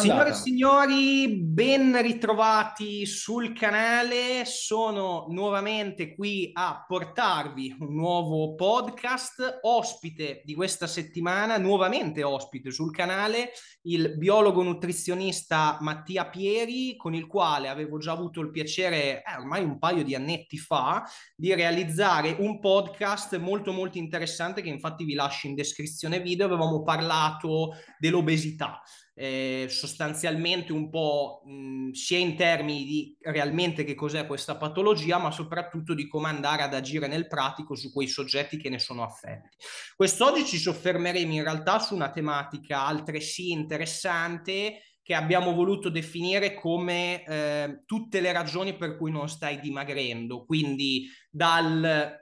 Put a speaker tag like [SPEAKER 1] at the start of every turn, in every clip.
[SPEAKER 1] Signore e signori, ben ritrovati sul canale. Sono nuovamente qui a portarvi un nuovo podcast. Ospite di questa settimana, nuovamente ospite sul canale, il biologo nutrizionista Mattia Pieri, con il quale avevo già avuto il piacere, eh, ormai un paio di annetti fa, di realizzare un podcast molto molto interessante che infatti vi lascio in descrizione video. Avevamo parlato dell'obesità eh, sostanzialmente un po' mh, sia in termini di realmente che cos'è questa patologia, ma soprattutto di come andare ad agire nel pratico su quei soggetti che ne sono affetti. Quest'oggi ci soffermeremo in realtà su una tematica altresì interessante che abbiamo voluto definire come eh, tutte le ragioni per cui non stai dimagrendo, quindi dal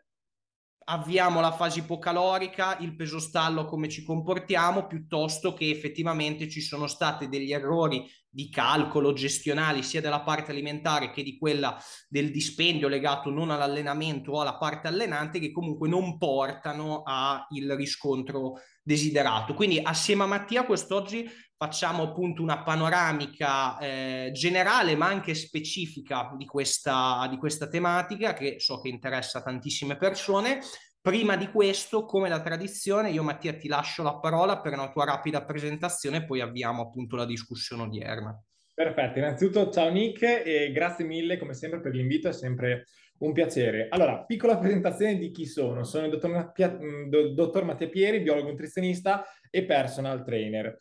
[SPEAKER 1] avviamo la fase ipocalorica, il peso stallo, come ci comportiamo, piuttosto che effettivamente ci sono stati degli errori di calcolo gestionali sia della parte alimentare che di quella del dispendio legato non all'allenamento o alla parte allenante che comunque non portano al riscontro desiderato. Quindi assieme a Mattia quest'oggi facciamo appunto una panoramica eh, generale ma anche specifica di questa, di questa tematica che so che interessa tantissime persone. Prima di questo, come la tradizione, io Mattia ti lascio la parola per una tua rapida presentazione e poi avviamo appunto la discussione odierna.
[SPEAKER 2] Perfetto, innanzitutto ciao Nick e grazie mille come sempre per l'invito, è sempre un piacere. Allora, piccola presentazione di chi sono. Sono il dottor, Mattia, dottor Mattia Pieri, biologo nutrizionista e personal trainer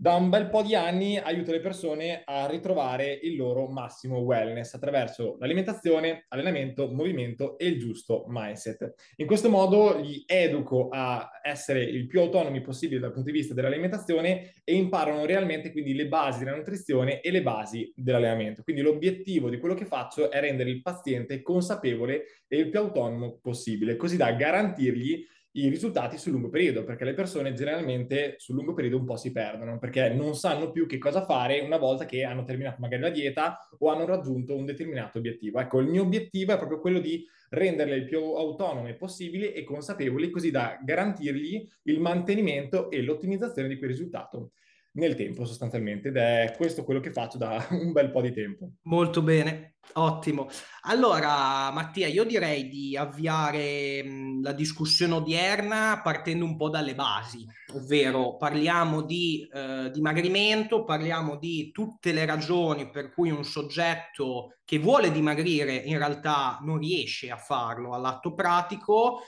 [SPEAKER 2] da un bel po' di anni aiuto le persone a ritrovare il loro massimo wellness attraverso l'alimentazione, allenamento, movimento e il giusto mindset. In questo modo li educo a essere il più autonomi possibile dal punto di vista dell'alimentazione e imparano realmente quindi le basi della nutrizione e le basi dell'allenamento. Quindi l'obiettivo di quello che faccio è rendere il paziente consapevole e il più autonomo possibile, così da garantirgli i risultati sul lungo periodo, perché le persone generalmente sul lungo periodo un po' si perdono, perché non sanno più che cosa fare una volta che hanno terminato magari la dieta o hanno raggiunto un determinato obiettivo. Ecco, il mio obiettivo è proprio quello di renderle il più autonome possibile e consapevoli, così da garantirgli il mantenimento e l'ottimizzazione di quel risultato nel tempo sostanzialmente ed è questo quello che faccio da un bel po' di tempo.
[SPEAKER 1] Molto bene, ottimo. Allora Mattia, io direi di avviare mh, la discussione odierna partendo un po' dalle basi, ovvero parliamo di eh, dimagrimento, parliamo di tutte le ragioni per cui un soggetto che vuole dimagrire in realtà non riesce a farlo all'atto pratico.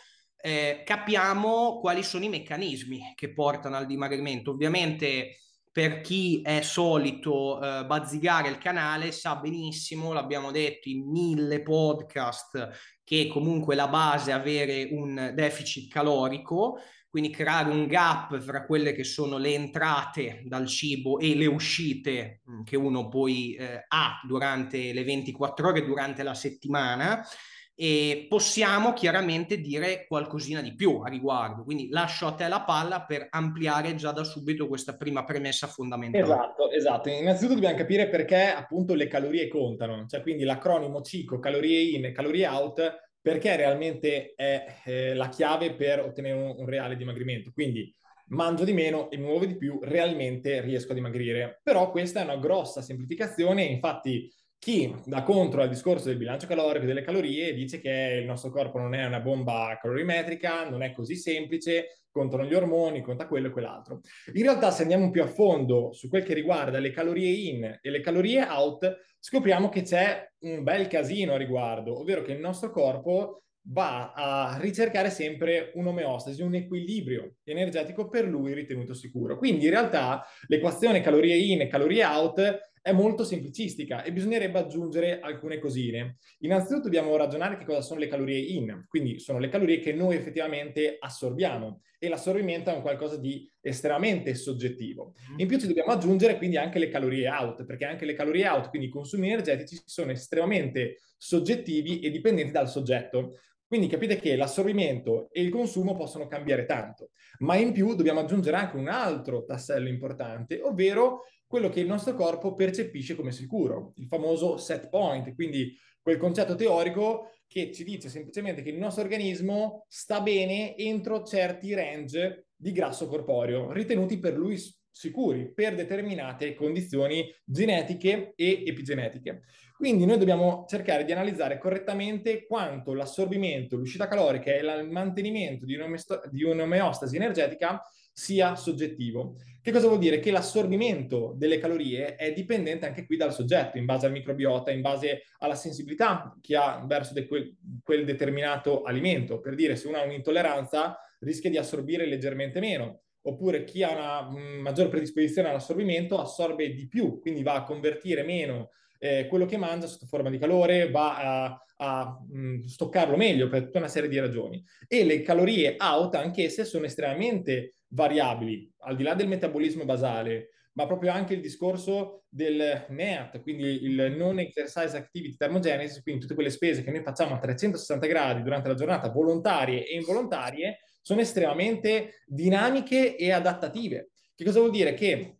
[SPEAKER 1] Eh, capiamo quali sono i meccanismi che portano al dimagrimento. Ovviamente per chi è solito eh, bazzicare il canale sa benissimo, l'abbiamo detto in mille podcast, che comunque la base è avere un deficit calorico, quindi creare un gap fra quelle che sono le entrate dal cibo e le uscite mm, che uno poi eh, ha durante le 24 ore, durante la settimana e possiamo chiaramente dire qualcosina di più a riguardo. Quindi lascio a te la palla per ampliare già da subito questa prima premessa fondamentale.
[SPEAKER 2] Esatto, esatto. Innanzitutto dobbiamo capire perché appunto le calorie contano, cioè quindi l'acronimo CICO, calorie in e calorie out, perché realmente è eh, la chiave per ottenere un, un reale dimagrimento. Quindi mangio di meno e mi muovo di più, realmente riesco a dimagrire. Però questa è una grossa semplificazione, infatti chi da contro al discorso del bilancio calorico e delle calorie dice che il nostro corpo non è una bomba calorimetrica, non è così semplice, contano gli ormoni, conta quello e quell'altro. In realtà, se andiamo più a fondo su quel che riguarda le calorie in e le calorie out, scopriamo che c'è un bel casino a riguardo, ovvero che il nostro corpo va a ricercare sempre un'omeostasi, un equilibrio energetico per lui ritenuto sicuro. Quindi in realtà l'equazione calorie in e calorie out è molto semplicistica e bisognerebbe aggiungere alcune cosine. Innanzitutto dobbiamo ragionare che cosa sono le calorie in, quindi sono le calorie che noi effettivamente assorbiamo e l'assorbimento è un qualcosa di estremamente soggettivo. Mm-hmm. In più ci dobbiamo aggiungere quindi anche le calorie out, perché anche le calorie out, quindi i consumi energetici, sono estremamente soggettivi e dipendenti dal soggetto. Quindi capite che l'assorbimento e il consumo possono cambiare tanto, ma in più dobbiamo aggiungere anche un altro tassello importante, ovvero quello che il nostro corpo percepisce come sicuro, il famoso set point, quindi quel concetto teorico che ci dice semplicemente che il nostro organismo sta bene entro certi range di grasso corporeo, ritenuti per lui sicuri per determinate condizioni genetiche e epigenetiche. Quindi noi dobbiamo cercare di analizzare correttamente quanto l'assorbimento, l'uscita calorica e il mantenimento di, un'omeostasi energetica sia soggettivo. Che cosa vuol dire? Che l'assorbimento delle calorie è dipendente anche qui dal soggetto, in base al microbiota, in base alla sensibilità che ha verso de quel, quel determinato alimento. Per dire, se uno ha un'intolleranza, rischia di assorbire leggermente meno oppure chi ha una mh, mm, maggior predisposizione all'assorbimento assorbe di più, quindi va a convertire meno eh, quello che mangia sotto forma di calore, va a, a mh, mm, stoccarlo meglio per tutta una serie di ragioni. E le calorie out, anch'esse, sono estremamente variabili, al di là del metabolismo basale, ma proprio anche il discorso del NEAT, quindi il Non Exercise Activity Thermogenesis, quindi tutte quelle spese che noi facciamo a 360 gradi durante la giornata, volontarie e involontarie, sono estremamente dinamiche e adattative. Che cosa vuol dire? Che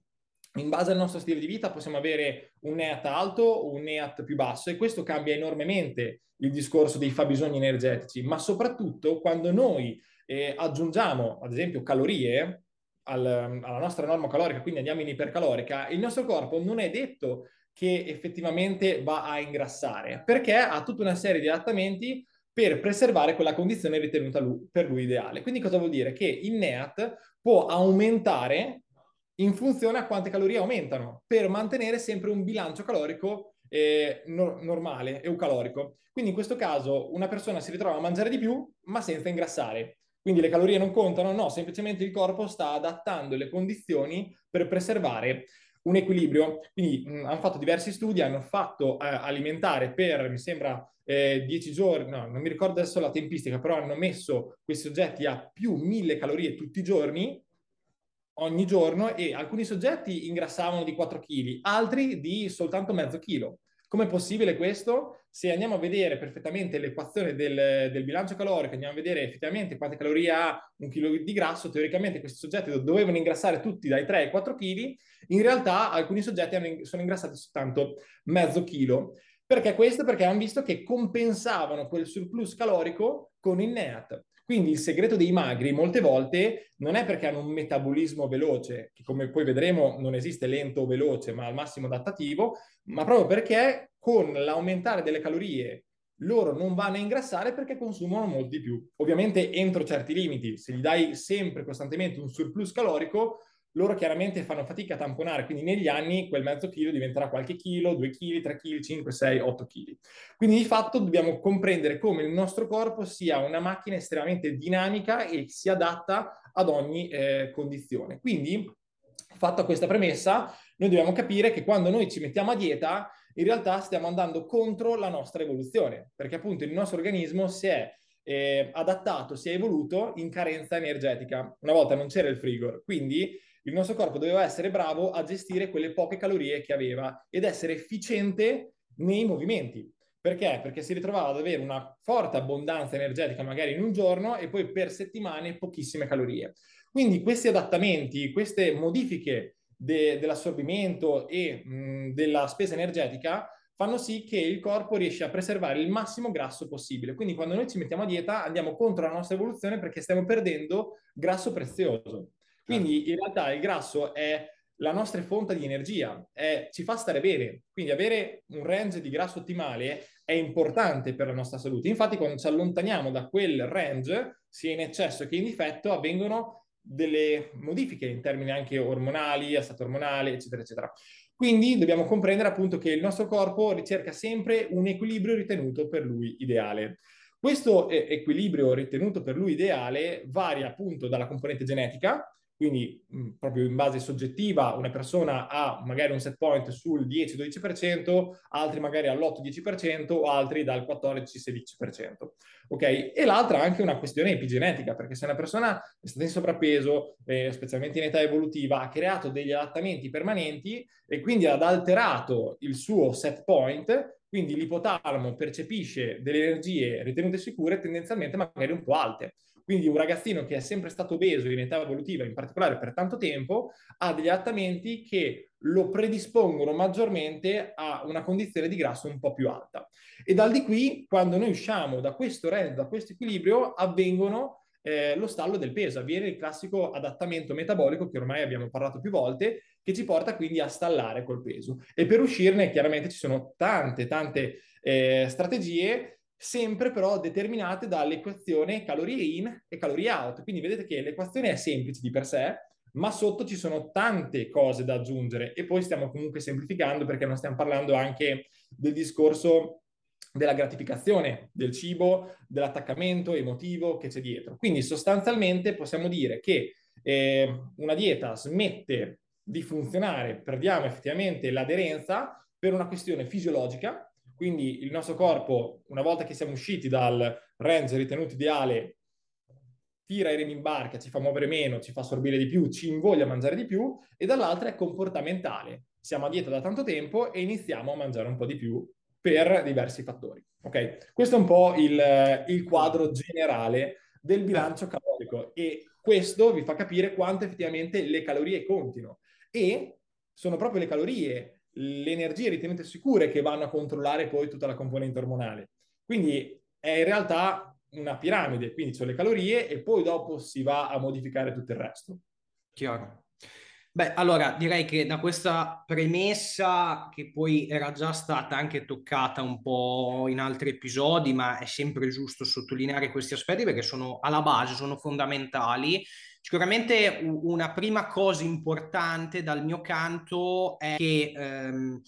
[SPEAKER 2] in base al nostro stile di vita possiamo avere un NEAT alto o un NEAT più basso e questo cambia enormemente il discorso dei fabbisogni energetici, ma soprattutto quando noi eh, aggiungiamo, ad esempio, calorie al, alla nostra norma calorica, quindi andiamo in ipercalorica, il nostro corpo non è detto che effettivamente va a ingrassare, perché ha tutta una serie di adattamenti per preservare quella condizione ritenuta lui, per lui ideale. Quindi cosa vuol dire? Che il NEAT può aumentare in funzione a quante calorie aumentano, per mantenere sempre un bilancio calorico eh, no- normale, eucalorico. Quindi in questo caso una persona si ritrova a mangiare di più, ma senza ingrassare. Quindi le calorie non contano? No, semplicemente il corpo sta adattando le condizioni per preservare un equilibrio. Quindi mh, hanno fatto diversi studi, hanno fatto eh, alimentare per, mi sembra, eh, 10 giorni, no, non mi ricordo adesso la tempistica, però hanno messo questi soggetti a più 1000 calorie tutti i giorni ogni giorno e alcuni soggetti ingrassavano di 4 kg, altri di soltanto mezzo chilo. Com'è possibile questo? Se andiamo a vedere perfettamente l'equazione del, del, bilancio calorico, andiamo a vedere effettivamente quante calorie ha un chilo di grasso, teoricamente questi soggetti dovevano ingrassare tutti dai 3 ai 4 kg, in realtà alcuni soggetti hanno, sono ingrassati soltanto mezzo chilo. Perché questo? Perché hanno visto che compensavano quel surplus calorico con il NEAT. Quindi il segreto dei magri molte volte non è perché hanno un metabolismo veloce, che come poi vedremo non esiste lento o veloce, ma al massimo adattativo, ma proprio perché con l'aumentare delle calorie loro non vanno a ingrassare perché consumano molto di più. Ovviamente entro certi limiti, se gli dai sempre costantemente un surplus calorico, loro chiaramente fanno fatica a tamponare, quindi negli anni quel mezzo chilo diventerà qualche chilo, 2 kg, 3 kg, 5, 6, 8 kg. Quindi di fatto dobbiamo comprendere come il nostro corpo sia una macchina estremamente dinamica e si adatta ad ogni eh, condizione. Quindi, fatta questa premessa, noi dobbiamo capire che quando noi ci mettiamo a dieta, in realtà stiamo andando contro la nostra evoluzione, perché appunto il nostro organismo si è eh, adattato, si è evoluto in carenza energetica. Una volta non c'era il frigo, quindi il nostro corpo doveva essere bravo a gestire quelle poche calorie che aveva ed essere efficiente nei movimenti. Perché? Perché si ritrovava ad avere una forte abbondanza energetica magari in un giorno e poi per settimane pochissime calorie. Quindi questi adattamenti, queste modifiche de- dell'assorbimento e mh, della spesa energetica fanno sì che il corpo riesce a preservare il massimo grasso possibile. Quindi quando noi ci mettiamo a dieta andiamo contro la nostra evoluzione perché stiamo perdendo grasso prezioso. Quindi in realtà il grasso è la nostra fonte di energia, è, ci fa stare bene. Quindi avere un range di grasso ottimale è importante per la nostra salute. Infatti quando ci allontaniamo da quel range, sia in eccesso che in difetto, avvengono delle modifiche in termini anche ormonali, stato ormonale, eccetera, eccetera. Quindi dobbiamo comprendere appunto che il nostro corpo ricerca sempre un equilibrio ritenuto per lui ideale. Questo equilibrio ritenuto per lui ideale varia appunto dalla componente genetica, quindi mh, proprio in base soggettiva una persona ha magari un set point sul 10-12%, altri magari all'8-10% o altri dal 14-16%. Ok? E l'altra è anche una questione epigenetica, perché se una persona è stata in sovrappeso, eh, specialmente in età evolutiva, ha creato degli adattamenti permanenti e quindi ha alterato il suo set point, quindi l'ipotalamo percepisce delle energie ritenute sicure tendenzialmente magari un po' alte. Quindi un ragazzino che è sempre stato obeso in età evolutiva, in particolare per tanto tempo, ha degli adattamenti che lo predispongono maggiormente a una condizione di grasso un po' più alta. E dal di qui, quando noi usciamo da questo range, da questo equilibrio, avvengono eh, lo stallo del peso, avviene il classico adattamento metabolico che ormai abbiamo parlato più volte, che ci porta quindi a stallare col peso. E per uscirne chiaramente ci sono tante, tante eh, strategie, sempre però determinate dall'equazione calorie in e calorie out. Quindi vedete che l'equazione è semplice di per sé, ma sotto ci sono tante cose da aggiungere e poi stiamo comunque semplificando perché non stiamo parlando anche del discorso della gratificazione del cibo, dell'attaccamento emotivo che c'è dietro. Quindi sostanzialmente possiamo dire che eh, una dieta smette di funzionare, perdiamo effettivamente l'aderenza per una questione fisiologica, quindi il nostro corpo, una volta che siamo usciti dal range ritenuto ideale, tira i remi in barca, ci fa muovere meno, ci fa assorbire di più, ci invoglia a mangiare di più, e dall'altra è comportamentale. Siamo a dieta da tanto tempo e iniziamo a mangiare un po' di più per diversi fattori. Ok, questo è un po' il, il quadro generale del bilancio calorico e questo vi fa capire quanto effettivamente le calorie contino e sono proprio le calorie, le energie ritenute sicure che vanno a controllare poi tutta la componente ormonale. Quindi è in realtà una piramide, quindi sono le calorie e poi dopo si va a modificare tutto il resto.
[SPEAKER 1] Chiaro. Beh, allora direi che da questa premessa, che poi era già stata anche toccata un po' in altri episodi, ma è sempre giusto sottolineare questi aspetti perché sono alla base, sono fondamentali. Sicuramente una prima cosa importante dal mio canto è che ehm,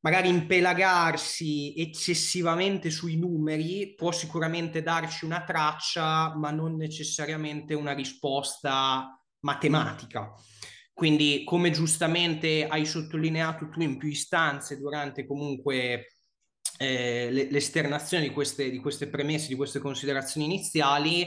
[SPEAKER 1] magari impelagarsi eccessivamente sui numeri può sicuramente darci una traccia, ma non necessariamente una risposta matematica. Quindi, come giustamente hai sottolineato tu in più istanze durante comunque eh, l'esternazione di queste, di queste premesse, di queste considerazioni iniziali,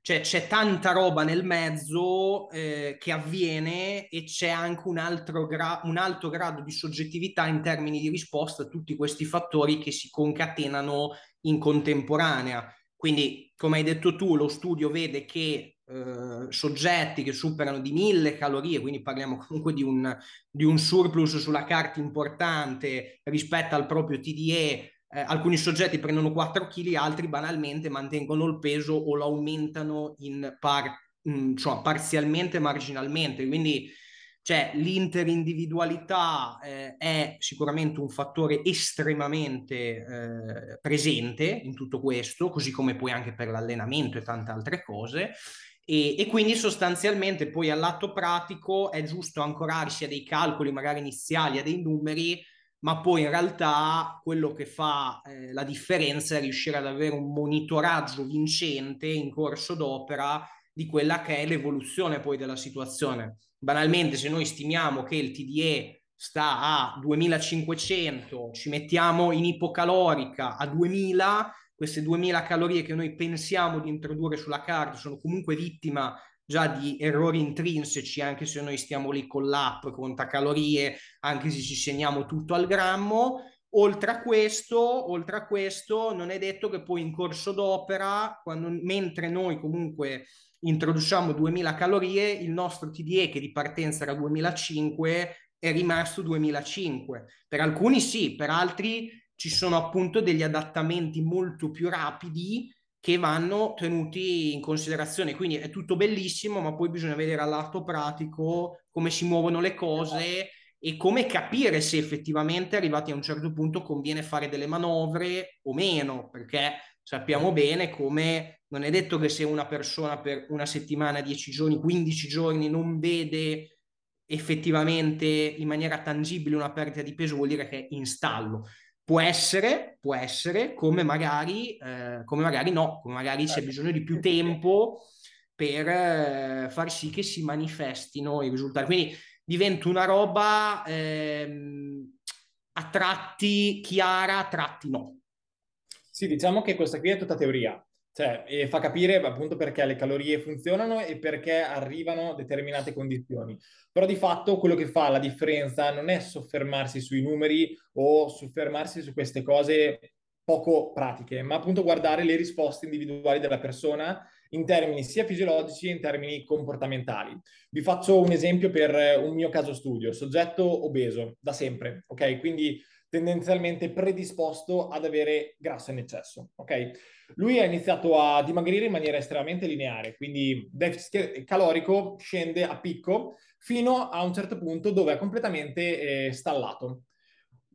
[SPEAKER 1] cioè c'è tanta roba nel mezzo eh, che avviene e c'è anche un, altro gra- un alto grado di soggettività in termini di risposta a tutti questi fattori che si concatenano in contemporanea. Quindi, come hai detto tu, lo studio vede che eh, soggetti che superano di mille calorie, quindi parliamo comunque di un, di un surplus sulla carta importante rispetto al proprio TDE, eh, alcuni soggetti prendono 4 kg, altri banalmente mantengono il peso o lo aumentano par- mh, mm, cioè parzialmente, marginalmente. Quindi cioè, l'interindividualità eh, è sicuramente un fattore estremamente eh, presente in tutto questo, così come poi anche per l'allenamento e tante altre cose. E, e, quindi sostanzialmente poi all'atto pratico è giusto ancorarsi a dei calcoli magari iniziali, a dei numeri, ma poi in realtà quello che fa eh, la differenza è riuscire ad avere un monitoraggio vincente in corso d'opera di quella che è l'evoluzione poi della situazione. Banalmente, se noi stimiamo che il TDE sta a 2500, ci mettiamo in ipocalorica a 2000, queste 2000 calorie che noi pensiamo di introdurre sulla carta sono comunque vittima già di errori intrinseci, anche se noi stiamo lì con l'app, conta calorie, anche se ci segniamo tutto al grammo. Oltre a questo, oltre a questo, non è detto che poi in corso d'opera, quando, mentre noi comunque introduciamo 2000 calorie, il nostro TDE che di partenza era 2005 è rimasto 2005. Per alcuni sì, per altri ci sono appunto degli adattamenti molto più rapidi che vanno tenuti in considerazione. Quindi è tutto bellissimo, ma poi bisogna vedere all'atto pratico come si muovono le cose e come capire se effettivamente arrivati a un certo punto conviene fare delle manovre o meno, perché sappiamo bene come non è detto che se una persona per una settimana, 10 giorni, 15 giorni non vede effettivamente in maniera tangibile una perdita di peso, vuol dire che è in stallo. Può essere, può essere, come magari, eh, come magari no, come magari c'è bisogno di più tempo per eh, far sì che si manifestino i risultati. Quindi diventa una roba ehm, a tratti chiara, a tratti no.
[SPEAKER 2] Sì, diciamo che questa qui è tutta teoria. Cioè, e fa capire appunto perché le calorie funzionano e perché arrivano determinate condizioni. Però di fatto quello che fa la differenza non è soffermarsi sui numeri o soffermarsi su queste cose poco pratiche, ma appunto guardare le risposte individuali della persona in termini sia fisiologici che in termini comportamentali. Vi faccio un esempio per un mio caso studio, soggetto obeso da sempre, ok? Quindi tendenzialmente predisposto ad avere grasso in eccesso. Ok? Lui ha iniziato a dimagrire in maniera estremamente lineare, quindi deficit calorico scende a picco fino a un certo punto dove è completamente eh, stallato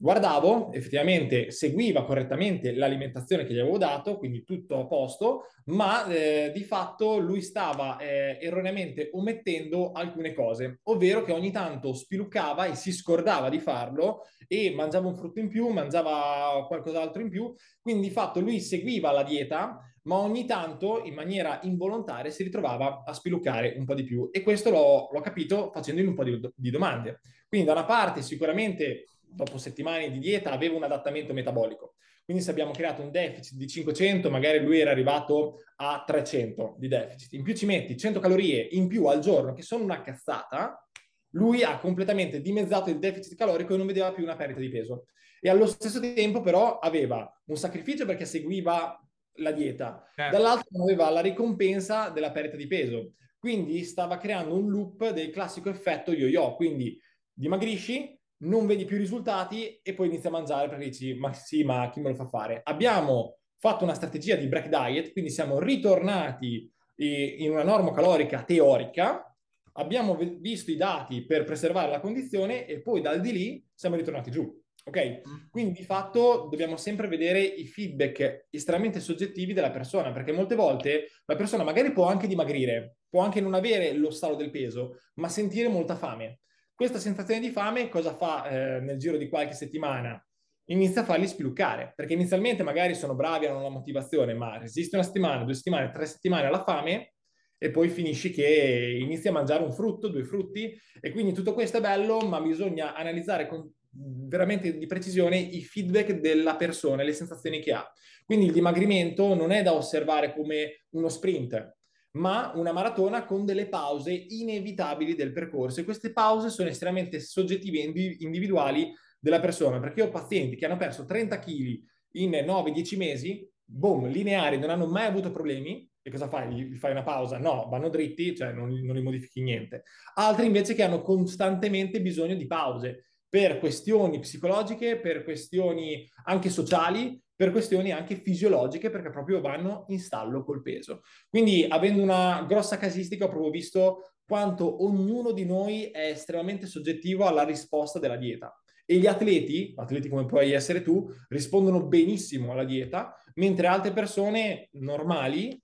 [SPEAKER 2] guardavo, effettivamente seguiva correttamente l'alimentazione che gli avevo dato, quindi tutto a posto, ma eh, di fatto lui stava eh, erroneamente omettendo alcune cose, ovvero che ogni tanto spiluccava e si scordava di farlo e mangiava un frutto in più, mangiava qualcos'altro in più, quindi di fatto lui seguiva la dieta, ma ogni tanto in maniera involontaria si ritrovava a spiluccare un po' di più e questo l'ho, l'ho capito facendogli un po' di, di domande. Quindi da una parte sicuramente dopo settimane di dieta aveva un adattamento metabolico. Quindi se abbiamo creato un deficit di 500, magari lui era arrivato a 300 di deficit. In più ci metti 100 calorie in più al giorno, che sono una cazzata, lui ha completamente dimezzato il deficit calorico e non vedeva più una perdita di peso. E allo stesso tempo però aveva un sacrificio perché seguiva la dieta, certo. dall'altro aveva la ricompensa della perdita di peso. Quindi stava creando un loop del classico effetto yo-yo, quindi dimagrisci, non vedi più risultati e poi inizi a mangiare perché dici ma sì, ma chi me lo fa fare? Abbiamo fatto una strategia di break diet, quindi siamo ritornati in una norma calorica teorica, abbiamo visto i dati per preservare la condizione e poi dal di lì siamo ritornati giù. Ok? Mm. Quindi di fatto dobbiamo sempre vedere i feedback estremamente soggettivi della persona, perché molte volte la persona magari può anche dimagrire, può anche non avere lo stallo del peso, ma sentire molta fame. Questa sensazione di fame cosa fa eh, nel giro di qualche settimana? Inizia a farli spiluccare, perché inizialmente magari sono bravi, hanno la motivazione, ma resisti una settimana, due settimane, tre settimane alla fame e poi finisci che inizi a mangiare un frutto, due frutti e quindi tutto questo è bello, ma bisogna analizzare con veramente di precisione i feedback della persona, le sensazioni che ha. Quindi il dimagrimento non è da osservare come uno sprint, ma una maratona con delle pause inevitabili del percorso e queste pause sono estremamente soggettive e individuali della persona, perché ho pazienti che hanno perso 30 kg in 9-10 mesi, boom, lineari, non hanno mai avuto problemi, e cosa fai? Gli fai una pausa? No, vanno dritti, cioè non, non li modifichi niente. Altri invece che hanno costantemente bisogno di pause per questioni psicologiche, per questioni anche sociali, per questioni anche fisiologiche, perché proprio vanno in stallo col peso. Quindi, avendo una grossa casistica, ho proprio visto quanto ognuno di noi è estremamente soggettivo alla risposta della dieta. E gli atleti, atleti come puoi essere tu, rispondono benissimo alla dieta, mentre altre persone normali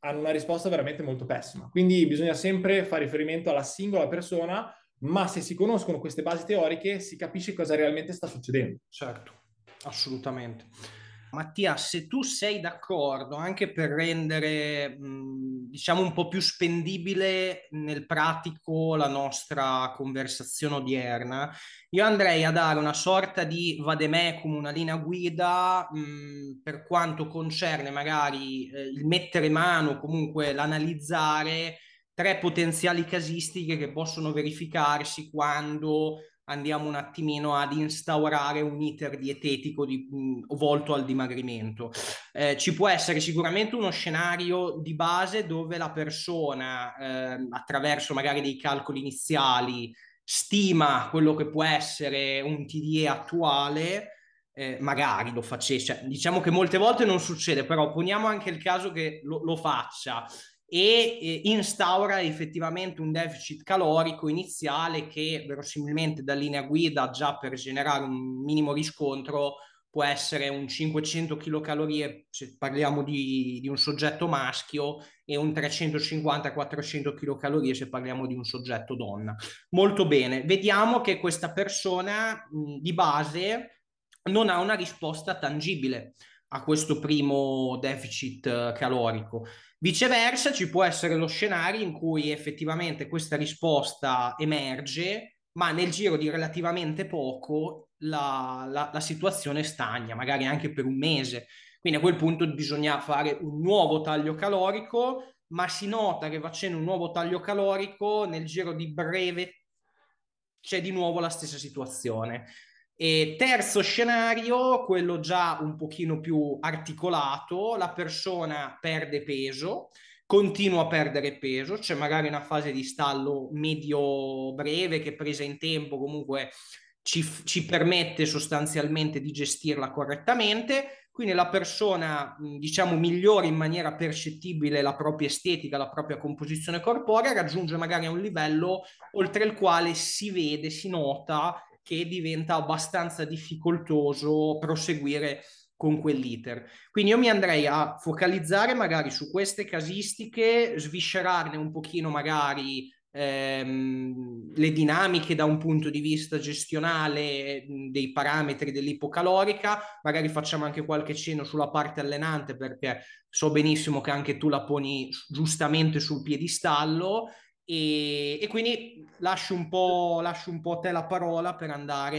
[SPEAKER 2] hanno una risposta veramente molto pessima. Quindi bisogna sempre fare riferimento alla singola persona, ma se si conoscono queste basi teoriche si capisce cosa realmente sta succedendo.
[SPEAKER 1] Certo, assolutamente. Mattia, se tu sei d'accordo anche per rendere, diciamo, un po' più spendibile nel pratico la nostra conversazione odierna, io andrei a dare una sorta di vademecum, una linea guida mh, per quanto concerne magari eh, il mettere mano, comunque l'analizzare tre potenziali casistiche che possono verificarsi quando andiamo un attimino ad instaurare un iter dietetico di, mh, volto al dimagrimento. Eh, ci può essere sicuramente uno scenario di base dove la persona, eh, attraverso magari dei calcoli iniziali, stima quello che può essere un TDE attuale. Eh, magari lo facesse, cioè, diciamo che molte volte non succede, però poniamo anche il caso che lo, lo faccia e eh, instaura effettivamente un deficit calorico iniziale che verosimilmente da linea guida già per generare un minimo riscontro può essere un 500 kcal se parliamo di, di, un soggetto maschio e un 350-400 kcal se parliamo di un soggetto donna. Molto bene, vediamo che questa persona mh, di base non ha una risposta tangibile a questo primo deficit uh, calorico Viceversa, ci può essere lo scenario in cui effettivamente questa risposta emerge, ma nel giro di relativamente poco la, la, la situazione stagna, magari anche per un mese. Quindi a quel punto bisogna fare un nuovo taglio calorico, ma si nota che facendo un nuovo taglio calorico nel giro di breve c'è di nuovo la stessa situazione. E terzo scenario, quello già un pochino più articolato, la persona perde peso, continua a perdere peso, c'è magari una fase di stallo medio-breve che presa in tempo comunque ci, ci permette sostanzialmente di gestirla correttamente, quindi la persona, diciamo, migliora in maniera percettibile la propria estetica, la propria composizione corporea, raggiunge magari un livello oltre il quale si vede, si nota che diventa abbastanza difficoltoso proseguire con quell'iter. Quindi io mi andrei a focalizzare magari su queste casistiche, sviscerarne un pochino magari ehm, le dinamiche da un punto di vista gestionale dei parametri dell'ipocalorica, magari facciamo anche qualche cenno sulla parte allenante perché so benissimo che anche tu la poni giustamente sul piedistallo e, e quindi lascio un, po', lascio un po' te la parola per andare,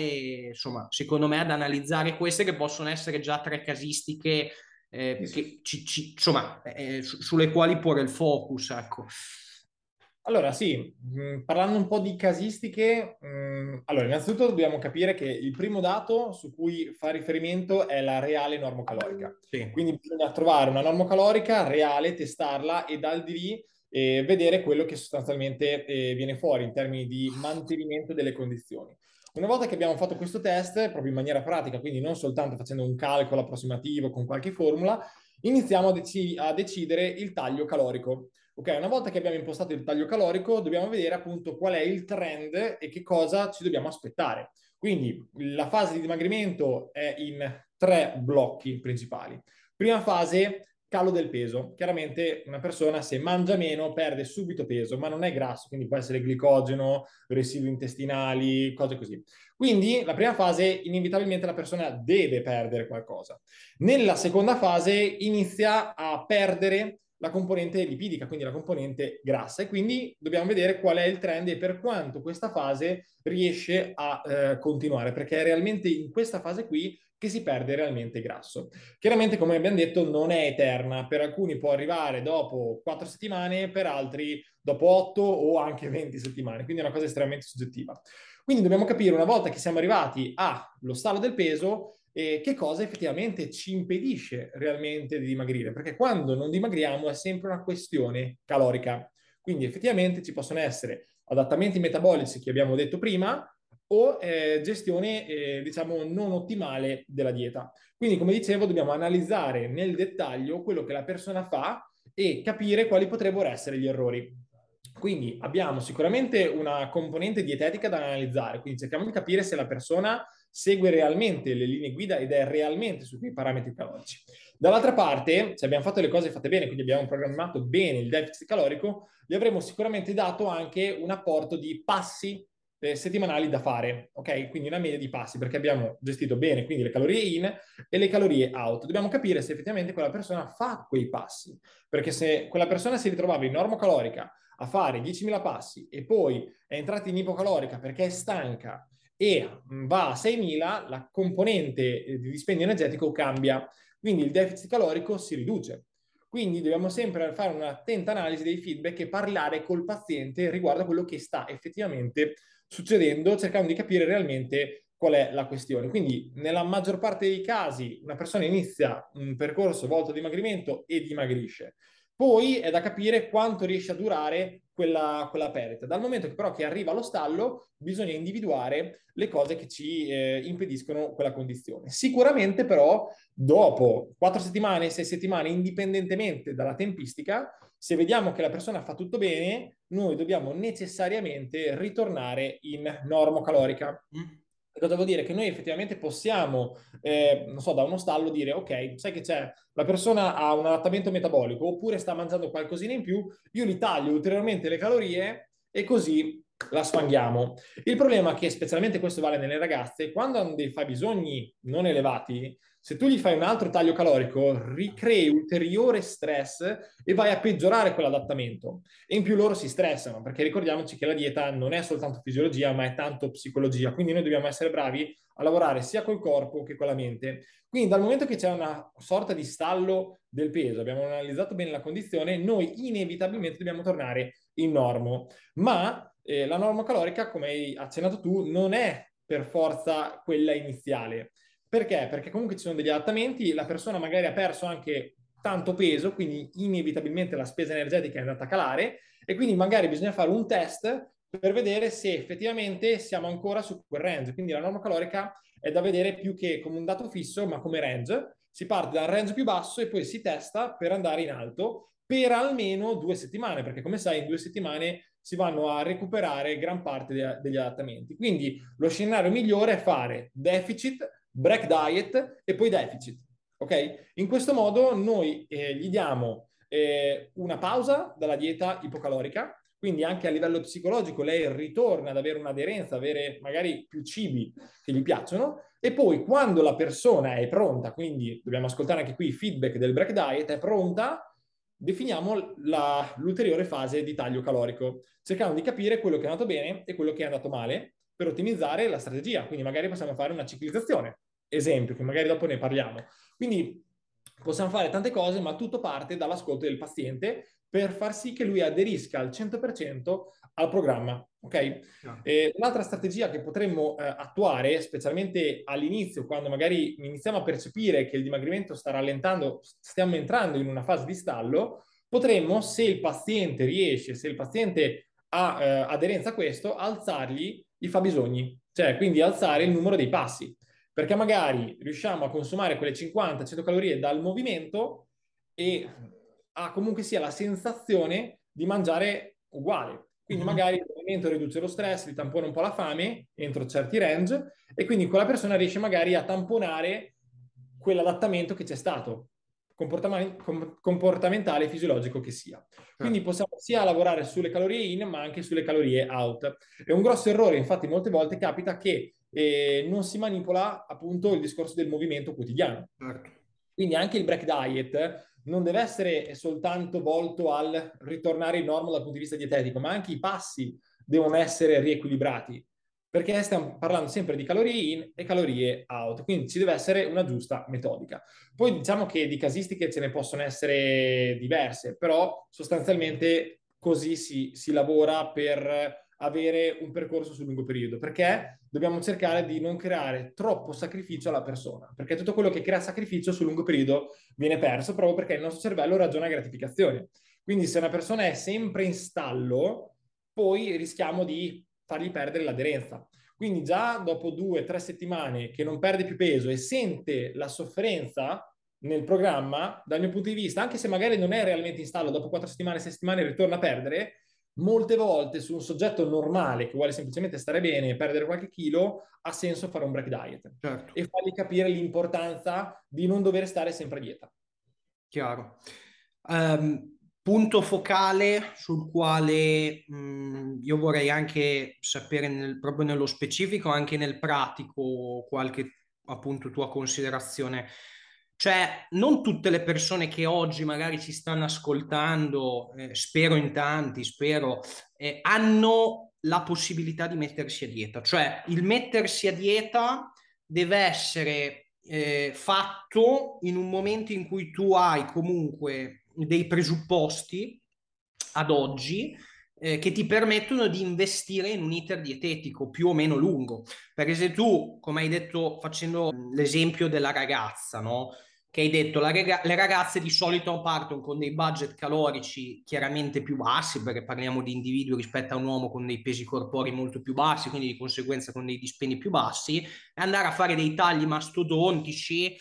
[SPEAKER 1] insomma, secondo me ad analizzare queste che possono essere già tre casistiche eh, che ci, ci, insomma, eh, su, sulle quali porre il focus, ecco.
[SPEAKER 2] Allora, sì, mh, mm, parlando un po' di casistiche, mh, mm, allora, innanzitutto dobbiamo capire che il primo dato su cui fa riferimento è la reale normocalorica. Sì. Quindi bisogna trovare una normocalorica reale, testarla e dal di lì eh, vedere quello che sostanzialmente eh, viene fuori in termini di mantenimento delle condizioni. Una volta che abbiamo fatto questo test, proprio in maniera pratica, quindi non soltanto facendo un calcolo approssimativo con qualche formula, iniziamo a, dec- a decidere il taglio calorico. Ok, una volta che abbiamo impostato il taglio calorico, dobbiamo vedere appunto qual è il trend e che cosa ci dobbiamo aspettare. Quindi la fase di dimagrimento è in tre blocchi principali. Prima fase, calo del peso. Chiaramente una persona se mangia meno perde subito peso, ma non è grasso, quindi può essere glicogeno, residui intestinali, cose così. Quindi la prima fase inevitabilmente la persona deve perdere qualcosa. Nella seconda fase inizia a perdere la componente lipidica, quindi la componente grassa e quindi dobbiamo vedere qual è il trend e per quanto questa fase riesce a eh, continuare, perché è realmente in questa fase qui che si perde realmente grasso. Chiaramente, come abbiamo detto, non è eterna, per alcuni può arrivare dopo 4 settimane, per altri dopo 8 o anche 20 settimane, quindi è una cosa estremamente soggettiva. Quindi dobbiamo capire una volta che siamo arrivati allo stallo del peso, e che cosa effettivamente ci impedisce realmente di dimagrire, perché quando non dimagriamo è sempre una questione calorica. Quindi effettivamente ci possono essere adattamenti metabolici che abbiamo detto prima o eh, gestione, eh, diciamo, non ottimale della dieta. Quindi, come dicevo, dobbiamo analizzare nel dettaglio quello che la persona fa e capire quali potrebbero essere gli errori. Quindi abbiamo sicuramente una componente dietetica da analizzare, quindi cerchiamo di capire se la persona segue realmente le linee guida ed è realmente su quei parametri calorici. Dall'altra parte, se abbiamo fatto le cose fatte bene, quindi abbiamo programmato bene il deficit calorico, gli avremo sicuramente dato anche un apporto di passi settimanali da fare, ok? Quindi una media di passi, perché abbiamo gestito bene quindi le calorie in e le calorie out. Dobbiamo capire se effettivamente quella persona fa quei passi, perché se quella persona si ritrovava in normocalorica a fare 10.000 passi e poi è entrata in ipocalorica perché è stanca e va a 6.000, la componente di dispendio energetico cambia, quindi il deficit calorico si riduce. Quindi dobbiamo sempre fare un'attenta analisi dei feedback e parlare col paziente riguardo a quello che sta effettivamente succedendo, cercando di capire realmente qual è la questione. Quindi nella maggior parte dei casi una persona inizia un percorso volto a dimagrimento e dimagrisce. Poi è da capire quanto riesce a durare quella, quella perdita. Dal momento che però che arriva allo stallo, bisogna individuare le cose che ci eh, impediscono quella condizione. Sicuramente però, dopo quattro settimane, sei settimane, indipendentemente dalla tempistica, se vediamo che la persona fa tutto bene, noi dobbiamo necessariamente ritornare in norma calorica. Mm. Cosa vuol dire? Che noi effettivamente possiamo, eh, non so, da uno stallo dire, ok, sai che c'è, la persona ha un adattamento metabolico oppure sta mangiando qualcosina in più, io gli taglio ulteriormente le calorie e così la sfanghiamo. Il problema è che, specialmente questo vale nelle ragazze, quando hanno dei fabbisogni non elevati, se tu gli fai un altro taglio calorico, ricrei ulteriore stress e vai a peggiorare quell'adattamento. E in più loro si stressano, perché ricordiamoci che la dieta non è soltanto fisiologia, ma è tanto psicologia. Quindi noi dobbiamo essere bravi a lavorare sia col corpo che con la mente. Quindi dal momento che c'è una sorta di stallo del peso, abbiamo analizzato bene la condizione, noi inevitabilmente dobbiamo tornare in normo. Ma eh, la norma calorica, come hai accennato tu, non è per forza quella iniziale perché? Perché comunque ci sono degli adattamenti, la persona magari ha perso anche tanto peso, quindi inevitabilmente la spesa energetica è andata a calare e quindi magari bisogna fare un test per vedere se effettivamente siamo ancora su quel range. Quindi la norma calorica è da vedere più che come un dato fisso, ma come range. Si parte dal range più basso e poi si testa per andare in alto per almeno due settimane, perché come sai in due settimane si vanno a recuperare gran parte degli adattamenti. Quindi lo scenario migliore è fare deficit, break diet e poi deficit. Ok? In questo modo noi eh, gli diamo eh, una pausa dalla dieta ipocalorica, quindi anche a livello psicologico lei ritorna ad avere un'aderenza, avere magari più cibi che gli piacciono e poi quando la persona è pronta, quindi dobbiamo ascoltare anche qui il feedback del break diet, è pronta, definiamo la, l'ulteriore fase di taglio calorico, cercando di capire quello che è andato bene e quello che è andato male per ottimizzare la strategia. Quindi magari possiamo fare una ciclizzazione, esempio, che magari dopo ne parliamo. Quindi possiamo fare tante cose, ma tutto parte dall'ascolto del paziente per far sì che lui aderisca al 100% al programma. Ok? No. un'altra strategia che potremmo eh, attuare, specialmente all'inizio, quando magari iniziamo a percepire che il dimagrimento sta rallentando, stiamo entrando in una fase di stallo, potremmo, se il paziente riesce, se il paziente ha eh, aderenza a questo, alzargli i fabbisogni, cioè quindi alzare il numero dei passi perché magari riusciamo a consumare quelle 50-100 calorie dal movimento e ha comunque sia la sensazione di mangiare uguale. Quindi mm-hmm. magari il movimento riduce lo stress, gli tampona un po' la fame entro certi range e quindi quella persona riesce magari a tamponare quell'adattamento che c'è stato, comportamentale e fisiologico che sia. Quindi certo. possiamo sia lavorare sulle calorie in ma anche sulle calorie out. È un grosso errore, infatti molte volte capita che e non si manipola appunto il discorso del movimento quotidiano. Certo. Quindi anche il break diet non deve essere soltanto volto al ritornare in norma dal punto di vista dietetico, ma anche i passi devono essere riequilibrati, perché stiamo parlando sempre di calorie in e calorie out, quindi ci deve essere una giusta metodica. Poi diciamo che di casistiche ce ne possono essere diverse, però sostanzialmente così si, si lavora per avere un percorso sul lungo periodo, perché dobbiamo cercare di non creare troppo sacrificio alla persona, perché tutto quello che crea sacrificio sul lungo periodo viene perso proprio perché il nostro cervello ragiona gratificazione. Quindi se una persona è sempre in stallo, poi rischiamo di fargli perdere l'aderenza. Quindi già dopo due, tre settimane che non perde più peso e sente la sofferenza nel programma, dal mio punto di vista, anche se magari non è realmente in stallo, dopo quattro settimane, sei settimane ritorna a perdere, molte volte su un soggetto normale che vuole semplicemente stare bene e perdere qualche chilo, ha senso fare un break diet certo. e fargli capire l'importanza di non dover stare sempre a dieta.
[SPEAKER 1] Chiaro. Um, punto focale sul quale mh, mm, io vorrei anche sapere nel, proprio nello specifico, anche nel pratico, qualche appunto tua considerazione cioè, non tutte le persone che oggi magari ci stanno ascoltando, eh, spero in tanti, spero, eh, hanno la possibilità di mettersi a dieta. Cioè, il mettersi a dieta deve essere eh, fatto in un momento in cui tu hai comunque dei presupposti ad oggi eh, che ti permettono di investire in un iter dietetico più o meno lungo. Perché se tu, come hai detto facendo l'esempio della ragazza, no? che hai detto, rega- le ragazze di solito partono con dei budget calorici chiaramente più bassi, perché parliamo di individui rispetto a un uomo con dei pesi corporei molto più bassi, quindi di conseguenza con dei dispendi più bassi, e andare a fare dei tagli mastodontici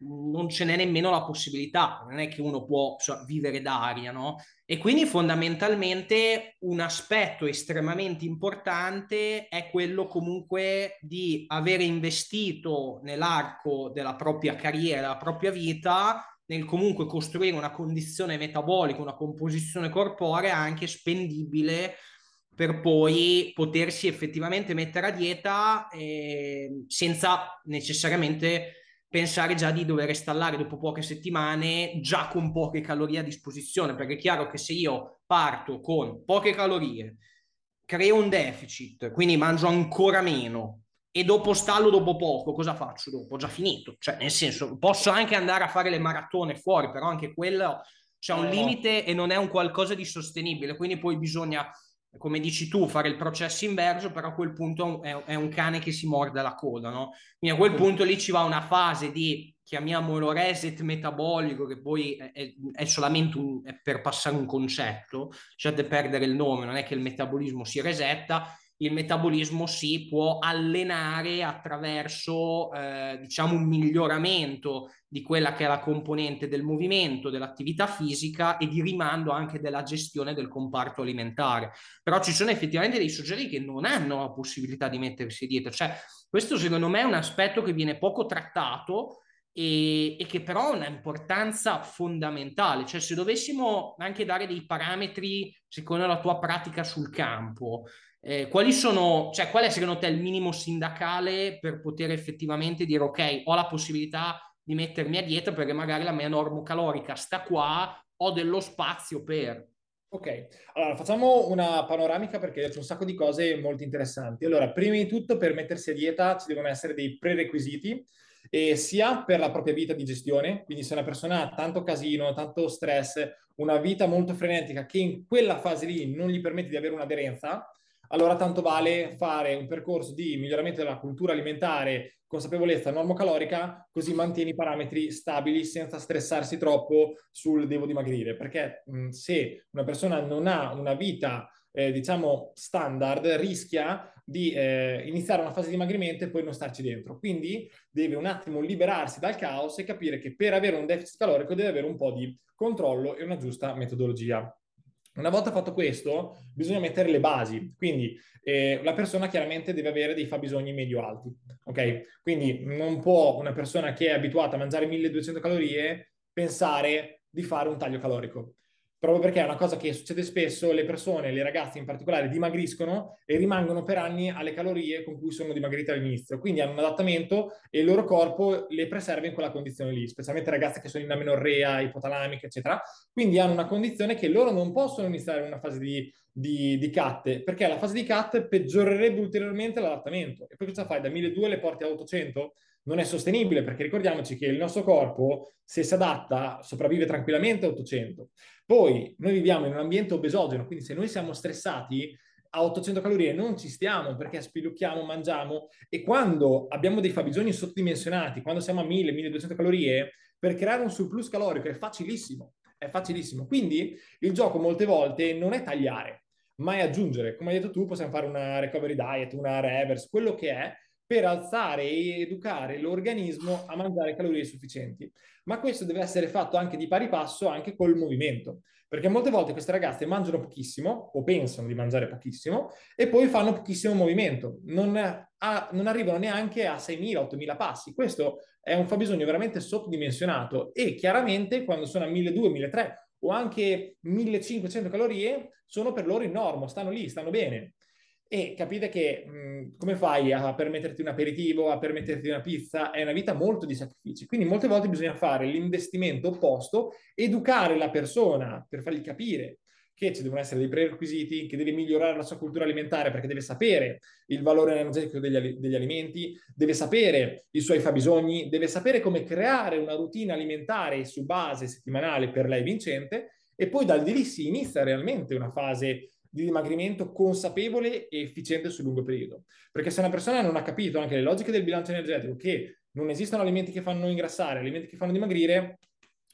[SPEAKER 1] non ce n'è nemmeno la possibilità, non è che uno può so, vivere d'aria, no? E quindi fondamentalmente un aspetto estremamente importante è quello comunque di avere investito nell'arco della propria carriera, della propria vita, nel comunque costruire una condizione metabolica, una composizione corporea anche spendibile per poi potersi effettivamente mettere a dieta eh, senza necessariamente pensare già di dover installare dopo poche settimane già con poche calorie a disposizione, perché è chiaro che se io parto con poche calorie, creo un deficit, quindi mangio ancora meno e dopo stallo dopo poco, cosa faccio dopo? Ho già finito, cioè nel senso posso anche andare a fare le maratone fuori, però anche quello c'è un limite e non è un qualcosa di sostenibile, quindi poi bisogna come dici tu, fare il processo inverso, però a quel punto è, è un cane che si morde la coda, no? Quindi a quel punto lì ci va una fase di chiamiamolo reset metabolico, che poi è, è solamente un, è per passare un concetto, lasciate perdere il nome, non è che il metabolismo si resetta, il metabolismo si può allenare attraverso, eh, diciamo, un miglioramento di quella che è la componente del movimento, dell'attività fisica e di rimando anche della gestione del comparto alimentare. Però ci sono effettivamente dei soggetti che non hanno la possibilità di mettersi dietro. Cioè, questo secondo me è un aspetto che viene poco trattato e, e, che però ha un'importanza fondamentale. Cioè, se dovessimo anche dare dei parametri secondo la tua pratica sul campo, eh, quali sono, cioè, qual è secondo te il minimo sindacale per poter effettivamente dire ok, ho la possibilità di mettermi a dieta perché magari la mia norma calorica sta qua, ho dello spazio per.
[SPEAKER 2] Ok, allora facciamo una panoramica perché c'è un sacco di cose molto interessanti. Allora, prima di tutto, per mettersi a dieta ci devono essere dei prerequisiti e sia per la propria vita di gestione, quindi se una persona ha tanto casino, tanto stress, una vita molto frenetica che in quella fase lì non gli permette di avere un'aderenza, allora tanto vale fare un percorso di miglioramento della cultura alimentare, consapevolezza normocalorica, così mantieni i parametri stabili senza stressarsi troppo sul devo dimagrire, perché mh, se una persona non ha una vita eh, diciamo standard rischia di eh, iniziare una fase di dimagrimento e poi non starci dentro. Quindi deve un attimo liberarsi dal caos e capire che per avere un deficit calorico deve avere un po' di controllo e una giusta metodologia. Una volta fatto questo, bisogna mettere le basi, quindi eh, la persona chiaramente deve avere dei fabbisogni medio-alti, ok? Quindi non può una persona che è abituata a mangiare 1200 calorie pensare di fare un taglio calorico proprio perché è una cosa che succede spesso, le persone, le ragazze in particolare, dimagriscono e rimangono per anni alle calorie con cui sono dimagrite all'inizio, quindi hanno un adattamento e il loro corpo le preserva in quella condizione lì, specialmente ragazze che sono in amenorrea, ipotalamica, eccetera, quindi hanno una condizione che loro non possono iniziare una fase di, di, di cut, perché la fase di cut peggiorerebbe ulteriormente l'adattamento. E poi cosa fai? Da 1200 le porti a 800? non è sostenibile perché ricordiamoci che il nostro corpo, se si adatta, sopravvive tranquillamente a 800. Poi noi viviamo in un ambiente obesogeno, quindi se noi siamo stressati a 800 calorie non ci stiamo perché spilucchiamo, mangiamo e quando abbiamo dei fabbisogni sottodimensionati, quando siamo a 1000-1200 calorie, per creare un surplus calorico è facilissimo, è facilissimo. Quindi il gioco molte volte non è tagliare, ma è aggiungere. Come hai detto tu, possiamo fare una recovery diet, una reverse, quello che è, per alzare e educare l'organismo a mangiare calorie sufficienti. Ma questo deve essere fatto anche di pari passo anche col movimento, perché molte volte queste ragazze mangiano pochissimo o pensano di mangiare pochissimo e poi fanno pochissimo movimento, non, a, non arrivano neanche a 6.000-8.000 passi. Questo è un fabbisogno veramente sottodimensionato e chiaramente quando sono a 1.200-1.300 o anche 1.500 calorie sono per loro in norma, stanno lì, stanno bene e capite che mh, come fai a permetterti un aperitivo, a permetterti una pizza, è una vita molto di sacrifici. Quindi molte volte bisogna fare l'investimento opposto, educare la persona per fargli capire che ci devono essere dei prerequisiti, che deve migliorare la sua cultura alimentare perché deve sapere il valore energetico degli, degli alimenti, deve sapere i suoi fabbisogni, deve sapere come creare una routine alimentare su base settimanale per lei vincente e poi da lì si inizia realmente una fase di dimagrimento consapevole e efficiente sul lungo periodo. Perché se una persona non ha capito anche le logiche del bilancio energetico, che non esistono alimenti che fanno ingrassare, alimenti che fanno dimagrire,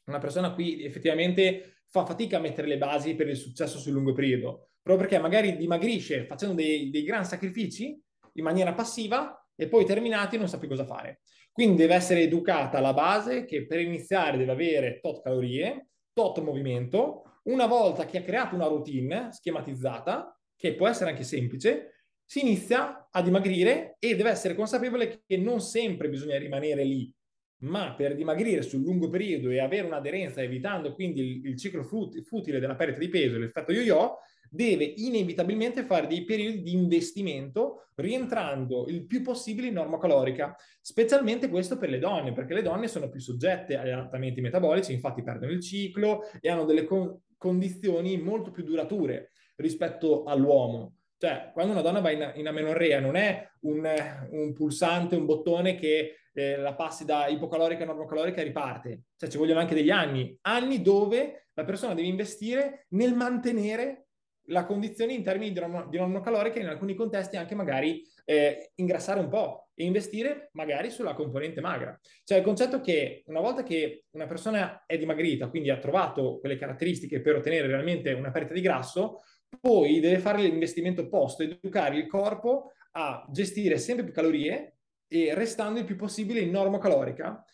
[SPEAKER 2] una persona qui effettivamente fa fatica a mettere le basi per il successo sul lungo periodo, proprio perché magari dimagrisce facendo dei, dei gran sacrifici in maniera passiva e poi terminati non sa più cosa fare. Quindi deve essere educata la base che per iniziare deve avere tot calorie, tot movimento, una volta che ha creato una routine schematizzata, che può essere anche semplice, si inizia a dimagrire e deve essere consapevole che non sempre bisogna rimanere lì, ma per dimagrire sul lungo periodo e avere un'aderenza, evitando quindi il, il ciclo futile della perdita di peso, l'effetto yo-yo, deve inevitabilmente fare dei periodi di investimento rientrando il più possibile in norma calorica, specialmente questo per le donne, perché le donne sono più soggette agli adattamenti metabolici, infatti perdono il ciclo e hanno delle con- condizioni molto più durature rispetto all'uomo. Cioè, quando una donna va in, in amenorrea non è un, un, pulsante, un bottone che eh, la passi da ipocalorica a normocalorica e riparte. Cioè, ci vogliono anche degli anni. Anni dove la persona deve investire nel mantenere la condizione in termini di, normo, di normocalorica e in alcuni contesti anche magari eh, ingrassare un po'. e investire magari sulla componente magra. Cioè il concetto che una volta che una persona è dimagrita, quindi ha trovato quelle caratteristiche per ottenere realmente una perdita di grasso, poi deve fare l'investimento opposto, educare il corpo a gestire sempre più calorie e restando il più possibile in normocalorica.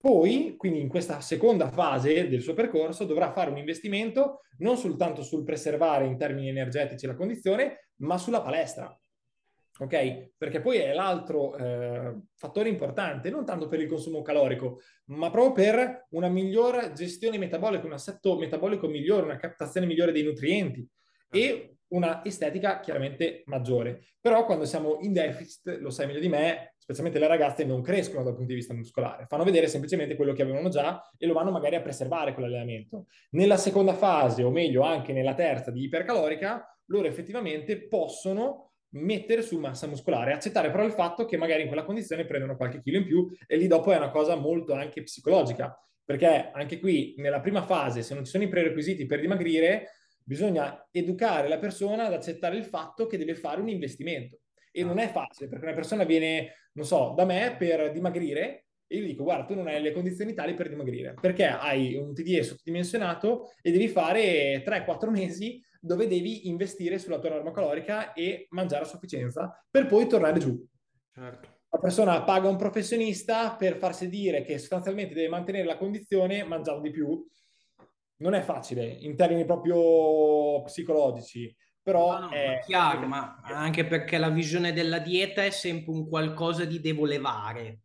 [SPEAKER 2] Poi, quindi in questa seconda fase del suo percorso, dovrà fare un investimento non soltanto sul preservare in termini energetici la condizione, ma sulla palestra ok? Perché poi è l'altro eh, fattore importante, non tanto per il consumo calorico, ma proprio per una migliore gestione metabolica, un assetto metabolico migliore, una captazione migliore dei nutrienti e. una estetica chiaramente maggiore. Però quando siamo in deficit, lo sai meglio di me, specialmente le ragazze non crescono dal punto di vista muscolare, fanno vedere semplicemente quello che avevano già e lo vanno magari a preservare con l'allenamento. Nella seconda fase, o meglio anche nella terza di ipercalorica, loro effettivamente possono mettere su massa muscolare, accettare però il fatto che magari in quella condizione prendono qualche chilo in più e lì dopo è una cosa molto anche psicologica, perché anche qui nella prima fase, se non ci sono i prerequisiti per dimagrire, bisogna educare la persona ad accettare il fatto che deve fare un investimento. E non è facile, perché una persona viene, non so, da me per dimagrire e io gli dico, guarda, tu non hai le condizioni tali per dimagrire, perché hai un TDE sottodimensionato e devi fare 3-4 mesi dove devi investire sulla tua norma calorica e mangiare a sufficienza per poi tornare giù. Certo. La persona paga un professionista per farsi dire che sostanzialmente deve mantenere la condizione mangiando di più. Non è facile in termini proprio psicologici, però
[SPEAKER 1] no, no, è chiaro, ma anche perché la visione della dieta è sempre un qualcosa di devo levare.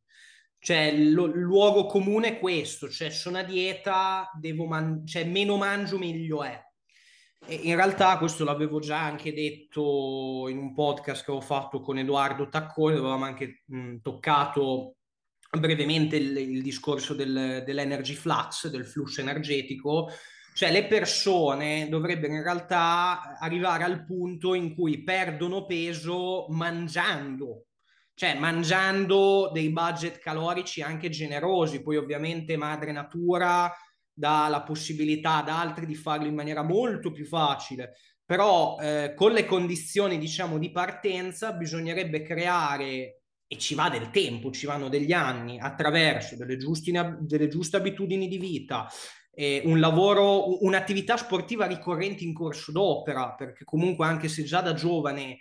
[SPEAKER 1] Cioè, il luogo comune è questo, cioè sono a dieta, devo man- cioè meno mangio meglio è in realtà questo l'avevo già anche detto in un podcast che ho fatto con Edoardo Taccone, avevamo anche mh, toccato brevemente il, il discorso del, dell'energy flux, del flusso energetico, cioè le persone dovrebbero in realtà arrivare al punto in cui perdono peso mangiando, cioè mangiando dei budget calorici anche generosi, poi ovviamente madre natura dà la possibilità ad altri di farlo in maniera molto più facile, però eh, con le condizioni diciamo di partenza bisognerebbe creare e ci va del tempo, ci vanno degli anni attraverso delle, giusti, delle giuste abitudini di vita, eh, un lavoro, un'attività sportiva ricorrente in corso d'opera, perché comunque anche se già da giovane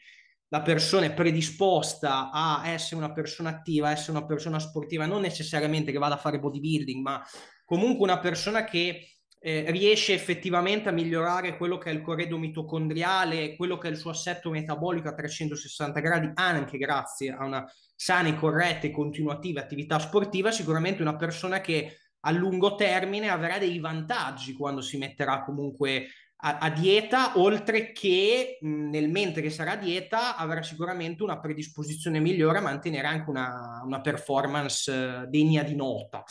[SPEAKER 1] la persona è predisposta a essere una persona attiva, a essere una persona sportiva, non necessariamente che vada a fare bodybuilding, ma comunque una persona che eh, riesce effettivamente a migliorare quello che è il corredo mitocondriale, quello che è il suo assetto metabolico a 360 gradi, anche grazie a una sana e corretta e continuativa attività sportiva, sicuramente una persona che a lungo termine avrà dei vantaggi quando si metterà comunque a, a dieta, oltre che mh, nel mentre che sarà a dieta avrà sicuramente una predisposizione migliore a mantenere anche una, una performance uh, degna di nota.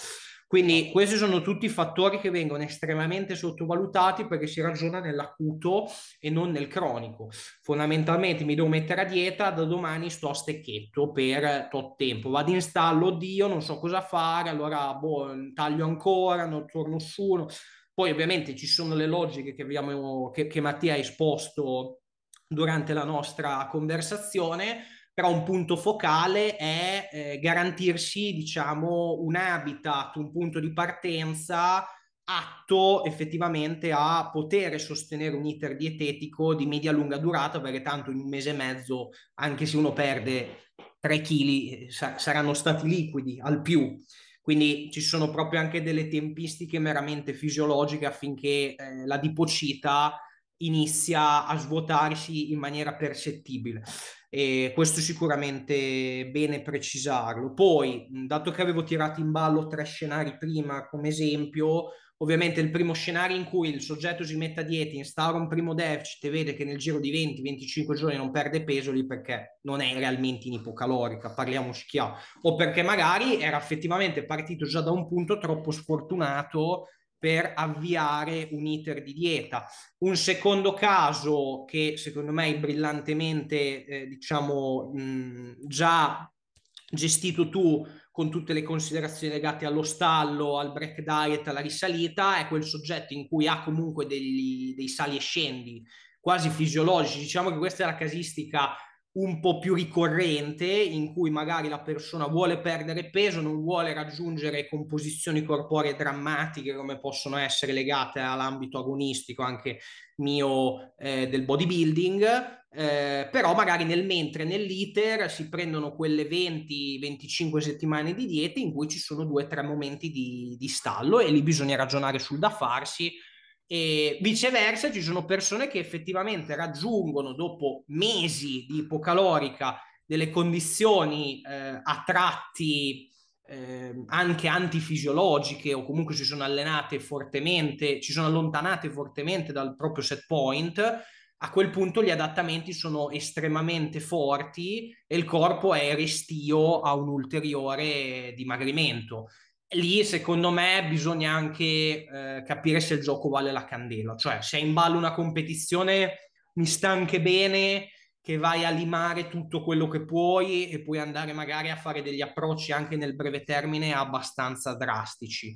[SPEAKER 1] Quindi questi sono tutti fattori che vengono estremamente sottovalutati perché si ragiona nell'acuto e non nel cronico. Fondamentalmente mi devo mettere a dieta, da domani sto a stecchetto per tot tempo. Vado in stallo, oddio, non so cosa fare, allora boh, taglio ancora, non torno su. Poi ovviamente ci sono le logiche che, abbiamo, che, che Mattia ha esposto durante la nostra conversazione, però un punto focale è eh, garantirsi, diciamo, un habitat, un punto di partenza atto effettivamente a poter sostenere un iter dietetico di media-lunga durata, perché tanto in un mese e mezzo, anche se uno perde 3 kg, sa- saranno stati liquidi al più. Quindi ci sono proprio anche delle tempistiche meramente fisiologiche affinché eh, la dipocita inizia a svuotarsi in maniera percettibile e questo sicuramente bene precisarlo. Poi, dato che avevo tirato in ballo tre scenari prima come esempio, ovviamente il primo scenario in cui il soggetto si mette a dieta, instaura un primo deficit e vede che nel giro di 20-25 giorni non perde peso lì perché non è realmente in ipocalorica, parliamoci chiaro, o perché magari era effettivamente partito già da un punto troppo sfortunato per avviare un iter di dieta. Un secondo caso che secondo me è brillantemente, eh, diciamo, mh, già gestito tu con tutte le considerazioni legate allo stallo, al break diet, alla risalita, è quel soggetto in cui ha comunque degli, dei sali e scendi quasi fisiologici. Diciamo che questa è la casistica un po' più ricorrente in cui magari la persona vuole perdere peso, non vuole raggiungere composizioni corporee drammatiche come possono essere legate all'ambito agonistico anche mio eh, del bodybuilding, eh, però magari nel mentre nell'iter si prendono quelle 20-25 settimane di dieta in cui ci sono due o tre momenti di, di stallo e lì bisogna ragionare sul da farsi e viceversa, ci sono persone che effettivamente raggiungono dopo mesi di ipocalorica delle condizioni eh, a tratti eh, anche antifisiologiche o comunque si sono allenate fortemente, ci sono allontanate fortemente dal proprio set point. A quel punto gli adattamenti sono estremamente forti e il corpo è restio a un ulteriore dimagrimento lì secondo me bisogna anche eh, capire se il gioco vale la candela, cioè se è in ballo una competizione mi sta anche bene che vai a limare tutto quello che puoi e puoi andare magari a fare degli approcci anche nel breve termine abbastanza drastici.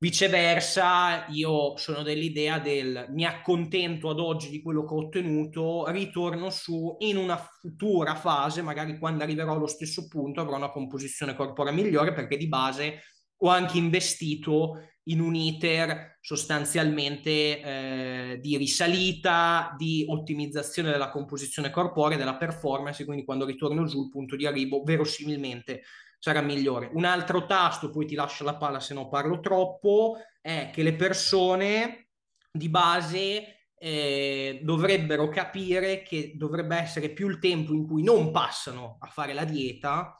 [SPEAKER 1] Viceversa, io sono dell'idea del mi accontento ad oggi di quello che ho ottenuto, ritorno su in una futura fase, magari quando arriverò allo stesso punto avrò una composizione corporea migliore perché di base ho anche investito in un iter sostanzialmente eh, di risalita, di ottimizzazione della composizione corporea, della performance, quindi quando ritorno giù il punto di arrivo verosimilmente sarà migliore. Un altro tasto, poi ti lascio la palla se no parlo troppo, è che le persone di base eh, dovrebbero capire che dovrebbe essere più il tempo in cui non passano a fare la dieta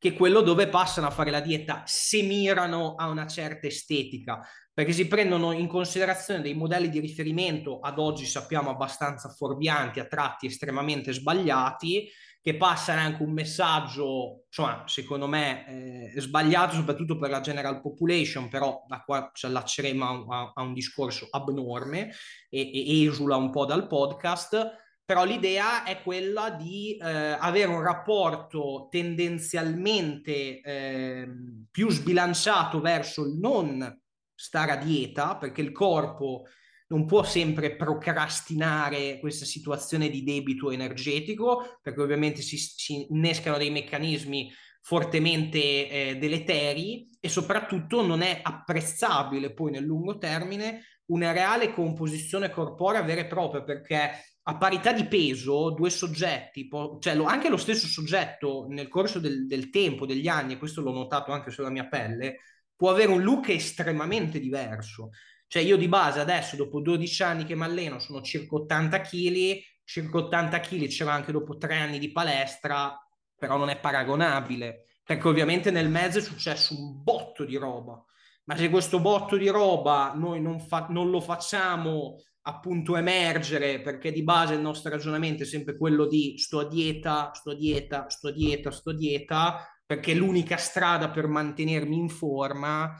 [SPEAKER 1] che quello dove passano a fare la dieta se mirano a una certa estetica, perché si prendono in considerazione dei modelli di riferimento ad oggi sappiamo abbastanza fuorvianti, a tratti estremamente sbagliati, che passano anche un messaggio, insomma, secondo me eh, sbagliato soprattutto per la general population, però da qua ci allacceremo a, a, a un discorso abnorme e, e esula un po' dal podcast però l'idea è quella di eh, avere un rapporto tendenzialmente eh, più sbilanciato verso il non stare a dieta, perché il corpo non può sempre procrastinare questa situazione di debito energetico, perché ovviamente si, si innescano dei meccanismi fortemente eh, deleteri e soprattutto non è apprezzabile poi nel lungo termine una reale composizione corporea vera e propria, perché a parità di peso, due soggetti, cioè lo, anche lo stesso soggetto nel corso del, del, tempo, degli anni, e questo l'ho notato anche sulla mia pelle, può avere un look estremamente diverso. Cioè io di base adesso, dopo 12 anni che mi alleno, sono circa 80 kg, circa 80 kg c'era anche dopo tre anni di palestra, però non è paragonabile, perché ovviamente nel mezzo è successo un botto di roba. Ma se questo botto di roba noi non, fa- non lo facciamo appunto emergere perché di base il nostro ragionamento è sempre quello di sto a dieta, sto a dieta, sto a dieta, sto a dieta, perché l'unica strada per mantenermi in forma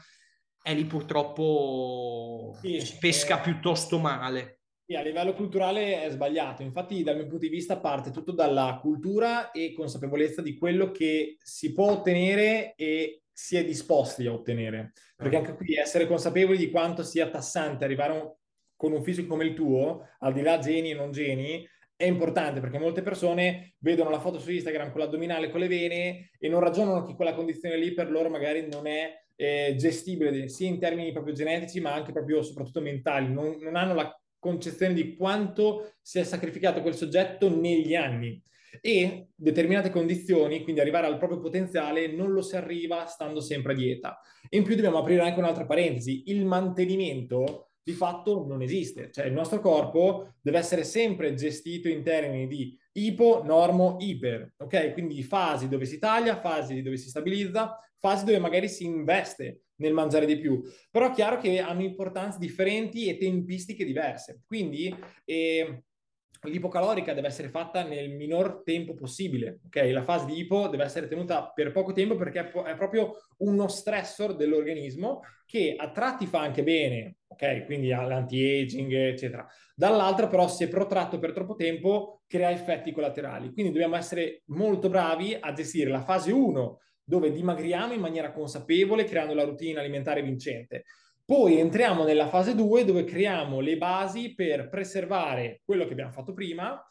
[SPEAKER 1] è lì purtroppo sì, si pesca eh, piuttosto male.
[SPEAKER 2] Sì, a livello culturale è sbagliato, infatti dal mio punto di vista parte tutto dalla cultura e consapevolezza di quello che si può ottenere e si è disposti a ottenere, perché certo. anche qui essere consapevoli di quanto sia tassante arrivare a un con un fisico come il tuo, al di là geni e non geni, è importante perché molte persone vedono la foto su Instagram con l'addominale, con le vene e non ragionano che quella condizione lì per loro magari non è eh, gestibile sia in termini proprio genetici ma anche proprio soprattutto mentali. Non, non hanno la concezione di quanto si è sacrificato quel soggetto negli anni e determinate condizioni, quindi arrivare al proprio potenziale, non lo si arriva stando sempre a dieta. in più dobbiamo aprire anche un'altra parentesi, il mantenimento di fatto non esiste. Cioè il nostro corpo deve essere sempre gestito in termini di ipo, normo, iper, ok? Quindi fasi dove si taglia, fasi dove si stabilizza, fasi dove magari si investe nel mangiare di più. Però è chiaro che hanno importanze differenti e tempistiche diverse. Quindi eh, l'ipocalorica deve essere fatta nel minor tempo possibile, ok? La fase di ipo deve essere tenuta per poco tempo perché è proprio uno stressor dell'organismo che a tratti fa anche bene, ok? Quindi l'anti-aging, eccetera. Dall'altra però se protratto per troppo tempo crea effetti collaterali. Quindi dobbiamo essere molto bravi a gestire la fase 1 dove dimagriamo in maniera consapevole creando la routine alimentare vincente. Poi entriamo nella fase 2 dove creiamo le basi per preservare quello che abbiamo fatto prima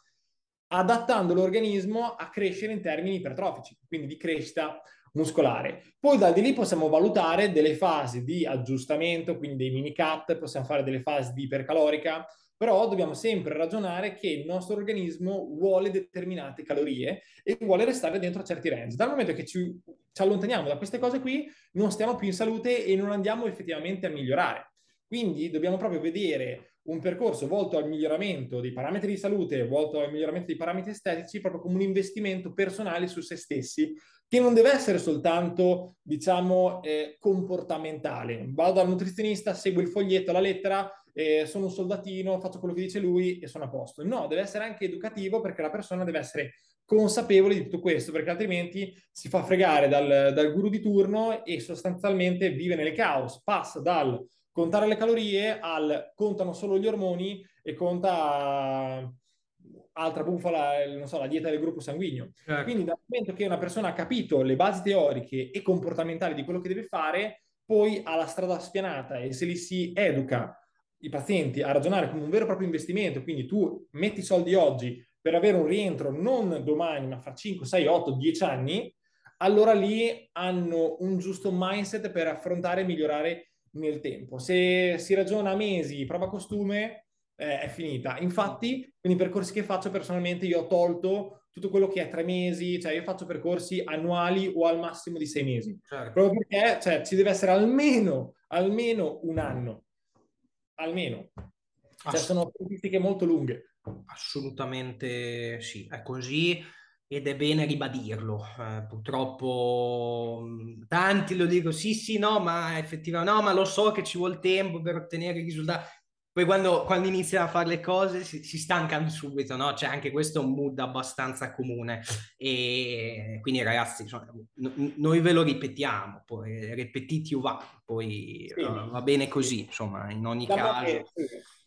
[SPEAKER 2] adattando l'organismo a crescere in termini ipertrofici, quindi di crescita muscolare. Poi da di lì possiamo valutare delle fasi di aggiustamento, quindi dei mini cut, possiamo fare delle fasi di ipercalorica, però dobbiamo sempre ragionare che il nostro organismo vuole determinate calorie e vuole restare dentro a certi range. Dal momento che ci, ci allontaniamo da queste cose qui, non stiamo più in salute e non andiamo effettivamente a migliorare. Quindi dobbiamo proprio vedere un percorso volto al miglioramento dei parametri di salute, volto al miglioramento dei parametri estetici, proprio come un investimento personale su se stessi, che non deve essere soltanto, diciamo, eh, comportamentale. Vado dal nutrizionista, seguo il foglietto, la lettera, eh, sono un soldatino, faccio quello che dice lui e sono a posto. No, deve essere anche educativo perché la persona deve essere consapevole di tutto questo, perché altrimenti si fa fregare dal, dal guru di turno e sostanzialmente vive nel caos, passa dal contare le calorie al contano solo gli ormoni e conta altra bufala, non so, la dieta del gruppo sanguigno. Certo. Quindi dal momento che una persona ha capito le basi teoriche e comportamentali di quello che deve fare, poi ha la strada spianata e se li si educa i pazienti a ragionare come un vero e proprio investimento, quindi tu metti soldi oggi per avere un rientro non domani, ma fra 5, 6, 8, 10 anni, allora lì hanno un giusto mindset per affrontare e migliorare nel tempo. Se si ragiona a mesi, prova costume, eh, è finita. Infatti, con i percorsi che faccio personalmente, io ho tolto tutto quello che è tre mesi, cioè io faccio percorsi annuali o al massimo di sei mesi. Certo. Proprio perché cioè, ci deve essere almeno, almeno un anno. Almeno. Cioè, sono statistiche molto lunghe.
[SPEAKER 1] Assolutamente sì, è così ed è bene ribadirlo. Eh, purtroppo tanti lo dicono, sì, sì, no, ma effettivamente no, ma lo so che ci vuole tempo per ottenere i risultati. Poi quando, quando iniziano a fare le cose si, si, stancano subito, no? Cioè anche questo è un mood abbastanza comune. E quindi ragazzi, insomma, n- noi ve lo ripetiamo, poi repetitio va, poi sì. uh, va bene così, insomma, in ogni diciamo caso.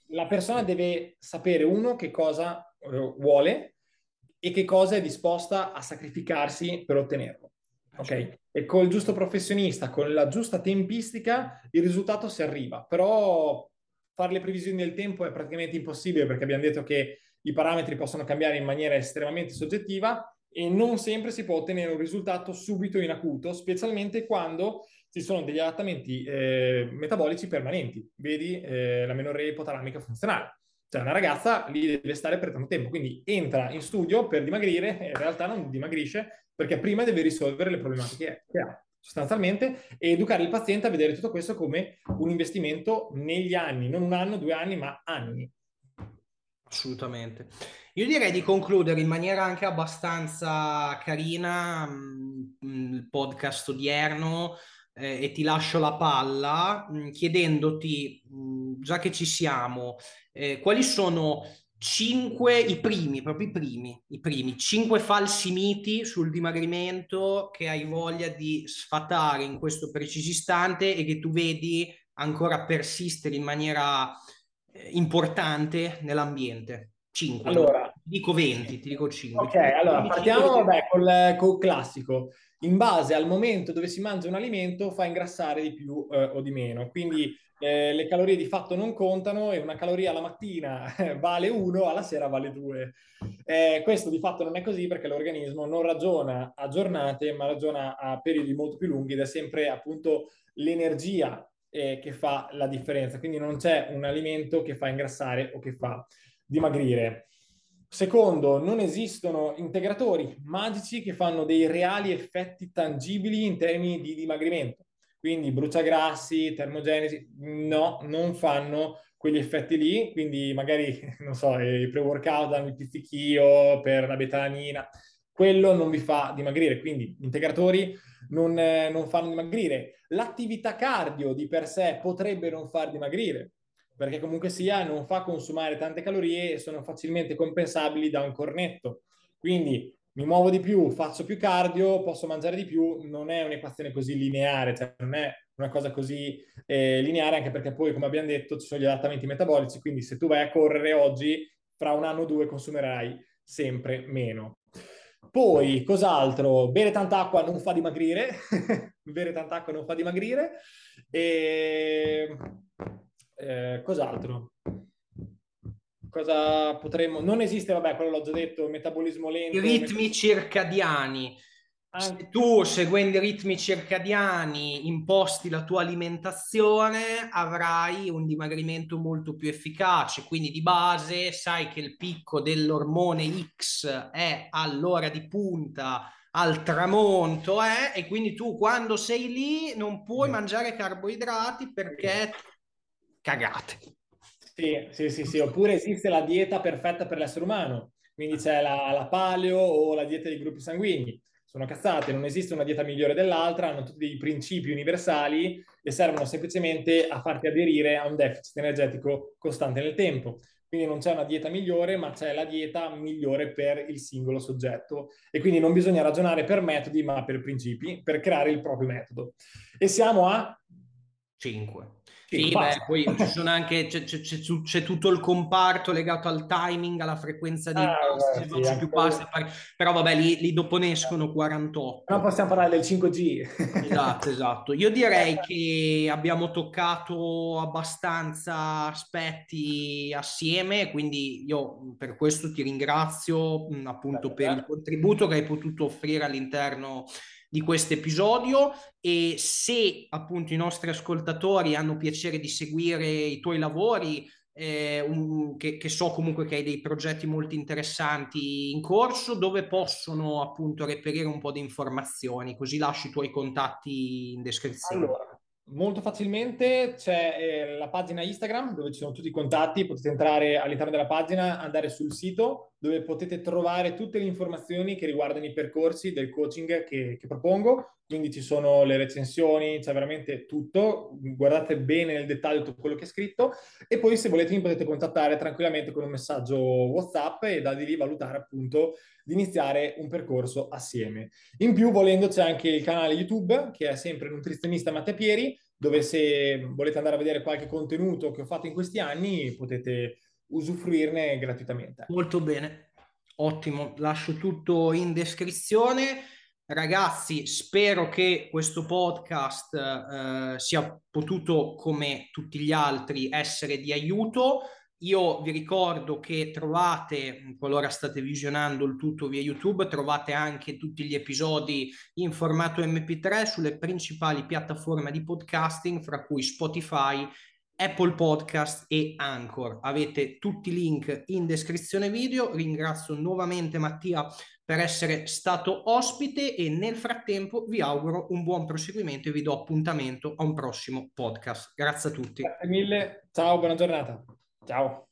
[SPEAKER 2] La persona deve sapere uno che cosa uh, vuole e che cosa è disposta a sacrificarsi per ottenerlo. Ok? E col giusto professionista, con la giusta tempistica, il risultato si arriva. Però fare le previsioni del tempo è praticamente impossibile perché abbiamo detto che i parametri possono cambiare in maniera estremamente soggettiva e non sempre si può ottenere un risultato subito in acuto, specialmente quando ci sono degli adattamenti eh, metabolici permanenti, vedi eh, la menorrea ipotalamica funzionale. Cioè una ragazza lì deve stare per tanto tempo, quindi entra in studio per dimagrire e in realtà non dimagrisce perché prima deve risolvere le problematiche che ha sostanzialmente e educare il paziente a vedere tutto questo come un investimento negli anni, non un anno, due anni, ma anni.
[SPEAKER 1] Assolutamente. Io direi di concludere in maniera anche abbastanza carina mh, mm, il podcast odierno eh, e ti lascio la palla mm, chiedendoti, mm, già che ci siamo, eh, quali sono cinque, i primi, proprio i primi, i primi, cinque falsi miti sul dimagrimento che hai voglia di sfatare in questo preciso istante e che tu vedi ancora persistere in maniera eh, importante nell'ambiente? 5. Allora, ti dico 20, ti dico 5.
[SPEAKER 2] Ok, allora partiamo vabbè, col, col classico in base al momento dove si mangia un alimento fa ingrassare di più eh, o di meno. Quindi eh, le calorie di fatto non contano e una caloria alla mattina vale 1, alla sera vale 2. Eh, questo di fatto non è così perché l'organismo non ragiona a giornate, ma ragiona a periodi molto più lunghi ed è sempre appunto l'energia eh, che fa la differenza. Quindi non c'è un alimento che fa ingrassare o che fa dimagrire. Secondo, non esistono integratori magici che fanno dei reali effetti tangibili in termini di dimagrimento. Quindi bruciagrassi, termogenesi, no, non fanno quegli effetti lì, quindi magari, non so, i pre-workout danno il pizzichio per la betanina, quello non vi fa dimagrire, quindi integratori non, eh, non fanno dimagrire. L'attività cardio di per sé potrebbe non far dimagrire, perché comunque sia non fa consumare tante calorie e sono facilmente compensabili da un cornetto. Quindi mi muovo di più, faccio più cardio, posso mangiare di più, non è un'equazione così lineare, cioè non è una cosa così eh, lineare, anche perché poi, come abbiamo detto, ci sono gli adattamenti metabolici, quindi se tu vai a correre oggi, fra un anno o due consumerai sempre meno. Poi, cos'altro? Bere tanta acqua non fa dimagrire, bere tanta acqua non fa dimagrire. E eh, cos'altro? Cosa potremmo... Non esiste, vabbè, quello l'ho già detto, metabolismo lento.
[SPEAKER 1] I ritmi met... circadiani. Se tu seguendo i ritmi circadiani imposti la tua alimentazione, avrai un dimagrimento molto più efficace. Quindi di base sai che il picco dell'ormone X è all'ora di punta, al tramonto, eh? e quindi tu quando sei lì non puoi mangiare carboidrati perché cagate.
[SPEAKER 2] Sì, sì, sì, sì, oppure esiste la dieta perfetta per l'essere umano, quindi c'è la, la paleo o la dieta dei gruppi sanguigni sono cazzate, non esiste una dieta migliore dell'altra, hanno tutti dei principi universali e servono semplicemente a farti aderire a un deficit energetico costante nel tempo. Quindi non c'è una dieta migliore, ma c'è la dieta migliore per il singolo soggetto. E quindi non bisogna ragionare per metodi, ma per principi, per creare il proprio metodo. E siamo a
[SPEAKER 1] 5. Sì, beh, poi ci sono anche, c'è, c'è, c'è, c'è, tutto il comparto legato al timing, alla frequenza di ah, passi, beh, sì, più passi, però vabbè, lì, lì, dopo ne escono 48.
[SPEAKER 2] Non possiamo parlare del 5G.
[SPEAKER 1] Esatto, esatto. Io direi che abbiamo toccato abbastanza aspetti assieme, quindi io per questo ti ringrazio appunto per il contributo che hai potuto offrire all'interno di questo episodio e se appunto i nostri ascoltatori hanno piacere di seguire i tuoi lavori, eh, un, che, che, so comunque che hai dei progetti molto interessanti in corso, dove possono appunto reperire un po' di informazioni, così lasci i tuoi contatti in descrizione.
[SPEAKER 2] Allora, Molto facilmente c'è eh, la pagina Instagram dove ci sono tutti i contatti, potete entrare all'interno della pagina, andare sul sito dove potete trovare tutte le informazioni che riguardano i percorsi del coaching che, che propongo, quindi ci sono le recensioni, c'è veramente tutto, guardate bene nel dettaglio tutto quello che è scritto. E poi se volete mi potete contattare tranquillamente con un messaggio WhatsApp e da di lì valutare appunto di iniziare un percorso assieme. In più, volendo, c'è anche il canale YouTube che è sempre Nutrizionista Matteo Pieri, dove se volete andare a vedere qualche contenuto che ho fatto in questi anni potete usufruirne gratuitamente.
[SPEAKER 1] Molto bene, ottimo, lascio tutto in descrizione. Ragazzi, spero che questo podcast eh, sia potuto, come tutti gli altri, essere di aiuto. Io vi ricordo che trovate, qualora state visionando il tutto via YouTube, trovate anche tutti gli episodi in formato MP3 sulle principali piattaforme di podcasting, fra cui Spotify, Apple Podcast e Anchor. Avete tutti i link in descrizione video. Ringrazio nuovamente Mattia per essere stato ospite e nel frattempo vi auguro un buon proseguimento e vi do appuntamento a un prossimo podcast. Grazie a tutti.
[SPEAKER 2] Grazie mille. Ciao, buona giornata. Ciao.